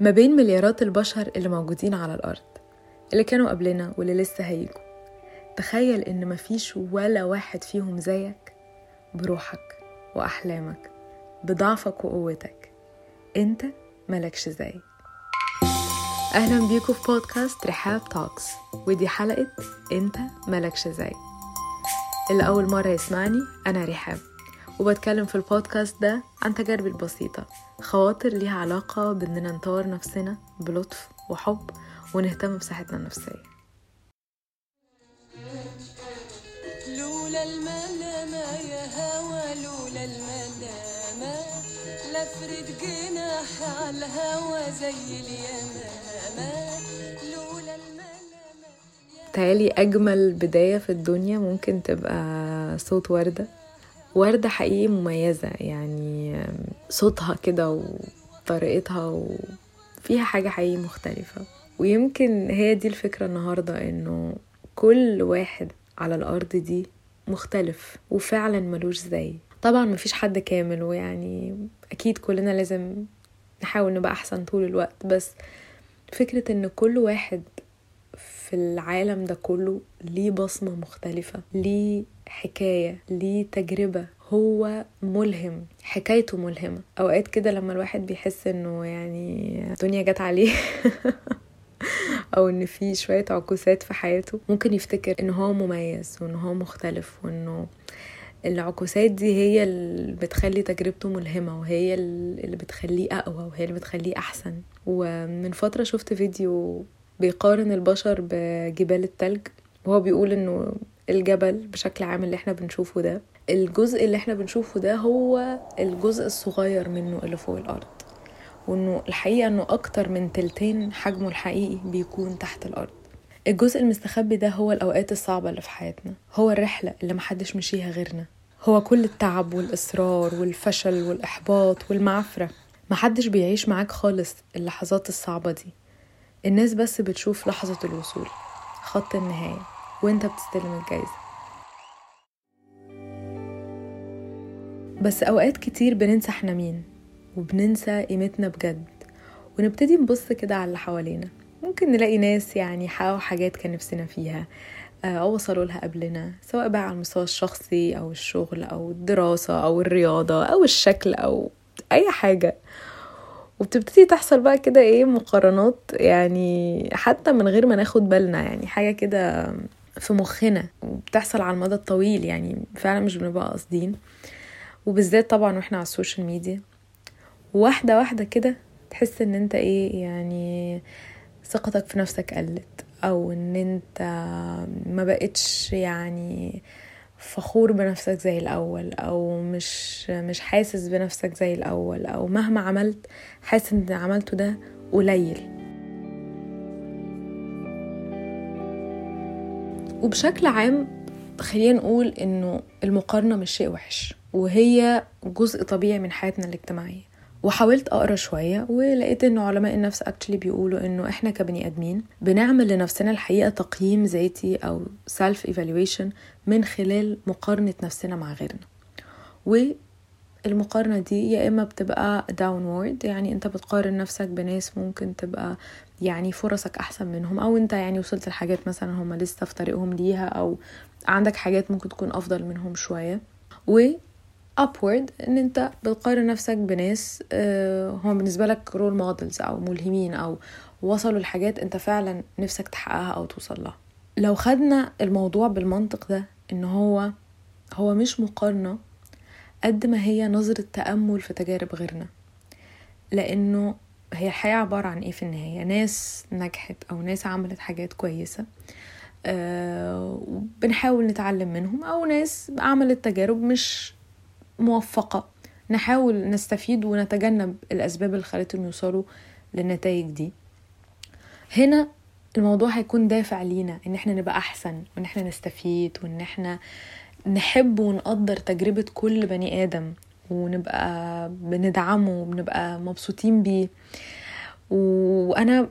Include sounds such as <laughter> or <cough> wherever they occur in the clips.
ما بين مليارات البشر اللي موجودين على الأرض اللي كانوا قبلنا واللي لسه هيجوا. تخيل إن مفيش ولا واحد فيهم زيك بروحك وأحلامك بضعفك وقوتك. أنت ملكش زي. أهلا بيكم في بودكاست رحاب توكس ودي حلقة أنت ملكش زي. اللي أول مرة يسمعني أنا رحاب. وبتكلم في البودكاست ده عن تجاربي البسيطة خواطر ليها علاقة بإننا نطور نفسنا بلطف وحب ونهتم بصحتنا النفسية. لولا الملامة يا هوى لولا الملامة لفرد جناح على الهوى زي اليمامة لولا الملامة تالي أجمل بداية في الدنيا ممكن تبقى صوت وردة. وردة حقيقي مميزة يعني صوتها كده وطريقتها وفيها حاجة حقيقي مختلفة. ويمكن هي دي الفكرة النهاردة إنه كل واحد على الأرض دي مختلف وفعلا ملوش زي. طبعا مفيش حد كامل ويعني أكيد كلنا لازم نحاول نبقى أحسن طول الوقت بس فكرة إن كل واحد في العالم ده كله ليه بصمة مختلفة ليه حكاية ليه تجربة. هو ملهم حكايته ملهمة. أوقات كده لما الواحد بيحس إنه يعني الدنيا جت عليه <laughs> أو إن في شوية عكوسات في حياته ممكن يفتكر إن هو مميز وإن هو مختلف وإنه العكوسات دي هي اللي بتخلي تجربته ملهمة وهي اللي بتخليه أقوى وهي اللي بتخليه أحسن. ومن فترة شفت فيديو بيقارن البشر بجبال التلج وهو بيقول إنه الجبل بشكل عام اللي إحنا بنشوفه ده الجزء اللي إحنا بنشوفه ده هو الجزء الصغير منه اللي فوق الأرض وإنه الحقيقة إنه أكتر من تلتين حجمه الحقيقي بيكون تحت الأرض. الجزء المستخبي ده هو الأوقات الصعبة اللي في حياتنا هو الرحلة اللي محدش مشيها غيرنا هو كل التعب والإصرار والفشل والإحباط والمعفرة محدش بيعيش معاك خالص اللحظات الصعبة دي. الناس بس بتشوف لحظة الوصول خط النهاية وانت بتستلم الجايزة. بس أوقات كتير بننسى إحنا مين وبننسى قيمتنا بجد ونبتدي نبص كده على اللي حوالينا. ممكن نلاقي ناس يعني حققوا حاجات كان نفسنا فيها أو وصلوا لها قبلنا سواء بقى على المستوى الشخصي أو الشغل أو الدراسة أو الرياضة أو الشكل أو أي حاجة. وبتبتدي تحصل بقى كده إيه مقارنات يعني حتى من غير ما ناخد بالنا يعني حاجة كده في مخنا وبتحصل على المدى الطويل يعني فعلا مش بنبقى قاصدين. وبالذات طبعا وإحنا على السوشيال ميديا. واحدة واحدة كده تحس إن أنت إيه يعني ثقتك في نفسك قلت أو إن أنت ما بقتش يعني فخور بنفسك زي الأول أو مش مش حاسس بنفسك زي الأول أو مهما عملت حاسس إن عملته ده قليل. وبشكل عام خلينا نقول إنه المقارنة مش شيء وحش وهي جزء طبيعي من حياتنا الاجتماعية. وحاولت أقرأ شوية ولقيت إنه علماء النفس actually بيقولوا إنه إحنا كبني آدمين بنعمل لنفسنا الحقيقة تقييم ذاتي أو self evaluation من خلال مقارنة نفسنا مع غيرنا. والمقارنة دي يا إما بتبقى downward يعني أنت بتقارن نفسك بناس ممكن تبقى يعني فرصك أحسن منهم أو أنت يعني وصلت لحاجات مثلا هم لسه في طريقهم ليها أو عندك حاجات ممكن تكون أفضل منهم شوية. Upward إن أنت بتقارن نفسك بناس هم بالنسبة لك role models أو ملهمين أو وصلوا لحاجات أنت فعلا نفسك تحققها أو توصل لها. لو خدنا الموضوع بالمنطق ده إن هو هو مش مقارنة قد ما هي نظرة تأمل في تجارب غيرنا. لأنه هي الحياة عبارة عن إيه في النهاية؟ ناس نجحت أو ناس عملت حاجات كويسة أه بنحاول نتعلم منهم أو ناس عملت تجارب مش موفقة. نحاول نستفيد ونتجنب الأسباب اللي خلتهم يوصلوا للنتائج دي. هنا الموضوع هيكون دافع لينا إن إحنا نبقى أحسن وإن إحنا نستفيد وإن إحنا نحب ونقدر تجربة كل بني آدم ونبقى بندعمه وبنبقى مبسوطين بيه. وأنا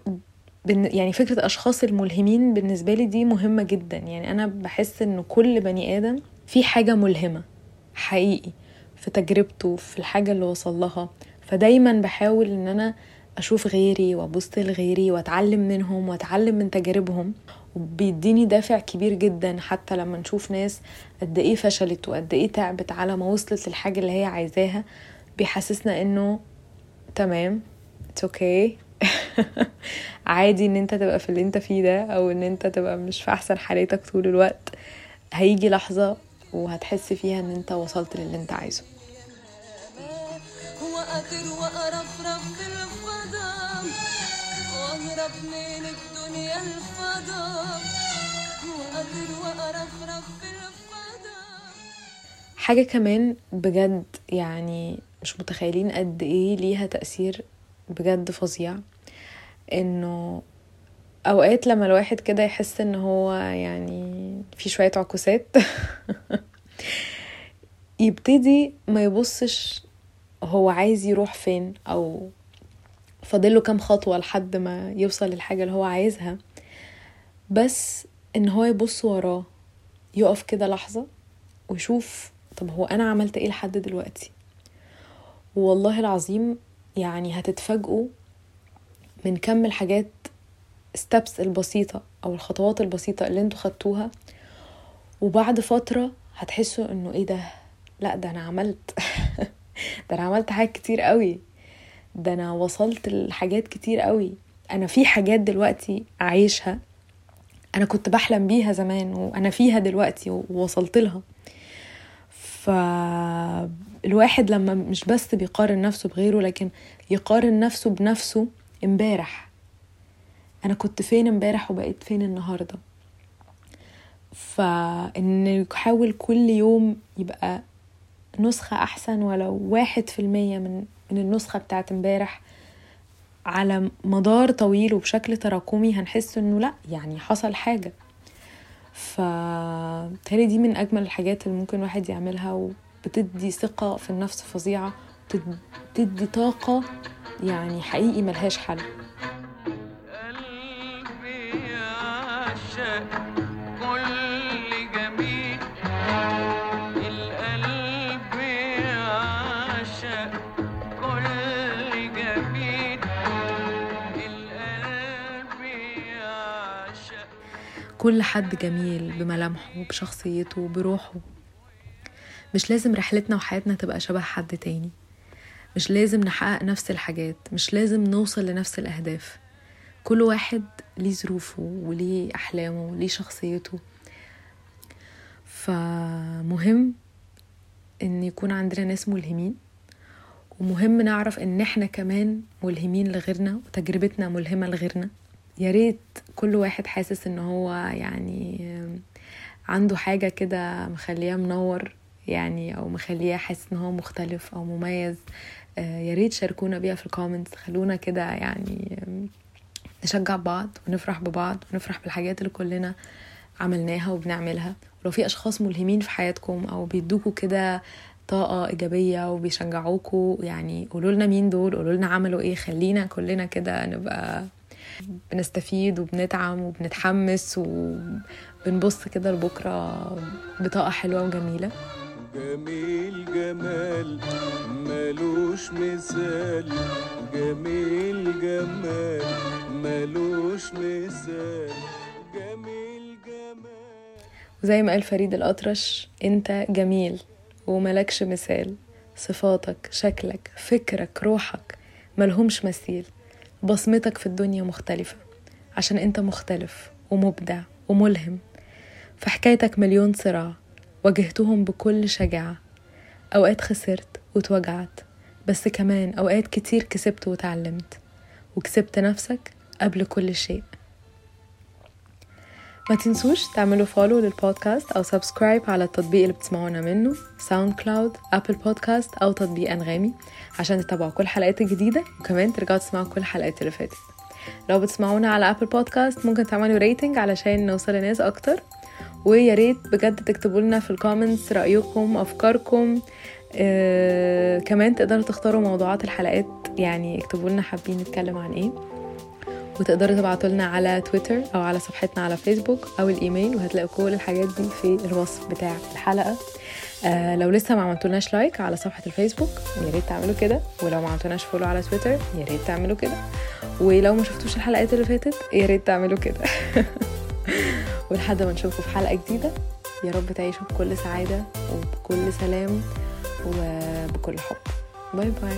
يعني فكرة الأشخاص الملهمين بالنسبة لي دي مهمة جدا. يعني أنا بحس إن كل بني آدم في حاجة ملهمة حقيقي. في تجربته في الحاجة اللي وصل لها. فدايما بحاول إن أنا أشوف غيري وأبص لغيري وأتعلم منهم وأتعلم من تجاربهم. وبيديني دافع كبير جدا حتى لما نشوف ناس قد إيه فشلت وقد إيه تعبت على ما وصلت للحاجة اللي هي عايزاها. بيحسسنا إنه تمام it's okay. <laughs> عادي إن أنت تبقى في اللي أنت فيه ده أو إن أنت تبقى مش في أحسن حالاتك طول الوقت. هيجي لحظة وهتحس فيها إن أنت وصلت للي أنت عايزه. وأطير وأرفرف في الفضاء وأهرب من الدنيا الفضاء وأطير وأرفرف في الفضاء حاجة كمان بجد يعني مش متخيلين قد إيه ليها تأثير بجد فظيع إنه أوقات لما الواحد كده يحس إن هو يعني في شوية عكوسات <laughs> يبتدي ما يبصش هو عايز يروح فين أو فاضله كام خطوة لحد ما يوصل للحاجة اللي هو عايزها. بس إن هو يبص وراه يقف كده لحظة ويشوف طب هو أنا عملت إيه لحد دلوقتي؟ والله العظيم يعني هتتفاجئوا من كم الحاجات ستبس البسيطة أو الخطوات البسيطة اللي أنتوا خدتوها وبعد فترة هتحسوا إنه إيه ده؟ لأ ده أنا عملت. <laughs> ده أنا عملت حاجات كتير قوي. ده أنا وصلت لحاجات كتير قوي. أنا في حاجات دلوقتي عايشها. أنا كنت بحلم بيها زمان وأنا فيها دلوقتي ووصلت لها. فالواحد لما مش بس بيقارن نفسه بغيره لكن يقارن نفسه بنفسه امبارح. أنا كنت فين امبارح وبقيت فين النهارده. فإن يحاول كل يوم يبقى نسخة أحسن ولو واحد في المية من من النسخة بتاعت امبارح على مدار طويل وبشكل تراكمي هنحس إنه لأ يعني حصل حاجة. فتالي دي من أجمل الحاجات اللي ممكن الواحد يعملها وبتدي ثقة في النفس فظيعة بتدي طاقة يعني حقيقي ملهاش حل. كل حد جميل بملامحه بشخصيته بروحه مش لازم رحلتنا وحياتنا تبقى شبه حد تاني. مش لازم نحقق نفس الحاجات. مش لازم نوصل لنفس الأهداف. كل واحد ليه ظروفه وليه أحلامه وليه شخصيته. فمهم إن يكون عندنا ناس ملهمين. ومهم نعرف إن إحنا كمان ملهمين لغيرنا وتجربتنا ملهمة لغيرنا. يا ريت كل واحد حاسس إن هو يعني عنده حاجة كده مخليه منور يعني أو مخليه حاسس إن هو مختلف أو مميز. آه يا ريت شاركونا بيها في ال comments خلونا كده يعني نشجع بعض ونفرح ببعض ونفرح بالحاجات اللي كلنا عملناها وبنعملها. ولو في أشخاص ملهمين في حياتكم أو بيدوكوا كده طاقة إيجابية وبيشجعوكوا يعني قولوا لنا مين دول قولوا لنا عملوا إيه خلينا كلنا كده نبقى بنستفيد وبنتعم وبنتحمس وبنبص كده لبكرة بطاقة حلوة وجميلة. جميل جمال ملوش مثال. جميل جمال ملوش مثال. جميل جمال. وزي ما قال فريد الأطرش أنت جميل وملكش مثال. صفاتك شكلك فكرك روحك ملهمش مثيل. بصمتك في الدنيا مختلفة عشان انت مختلف ومبدع وملهم. في حكايتك مليون صراع واجهتهم بكل شجاعة. أوقات خسرت واتوجعت بس كمان أوقات كتير كسبت وتعلمت. وكسبت نفسك قبل كل شيء. ما تنسوش تعملوا follow لل podcast أو subscribe على التطبيق اللي بتسمعونا منه SoundCloud Apple Podcast أو تطبيق أنغامي عشان تتابعوا كل حلقات الجديدة وكمان ترجعوا تسمعوا كل الحلقات اللي فاتت. لو بتسمعونا على Apple Podcast ممكن تعملوا rating علشان نوصل لناس أكتر. ويا ريت بجد تكتبوا لنا في ال comments رأيكم أفكاركم. آه، كمان تقدروا تختاروا موضوعات الحلقات يعني اكتبوا لنا حابين نتكلم عن إيه. وتقدروا تبعتوا لنا على تويتر أو على صفحتنا على فيسبوك أو الإيميل وهتلاقوا كل الحاجات دي في الوصف بتاع الحلقة. آه لو لسه ما عملتولناش like على صفحة الفيسبوك يا ريت تعملوا كده. ولو ما عملتولناش follow على تويتر يا ريت تعملوا كده. ولو ما شفتوش الحلقات اللي فاتت يا ريت تعملوا كده. <laughs> ولحد ما نشوفكم في حلقة جديدة يا رب تعيشوا بكل سعادة وبكل سلام وبكل حب. bye bye.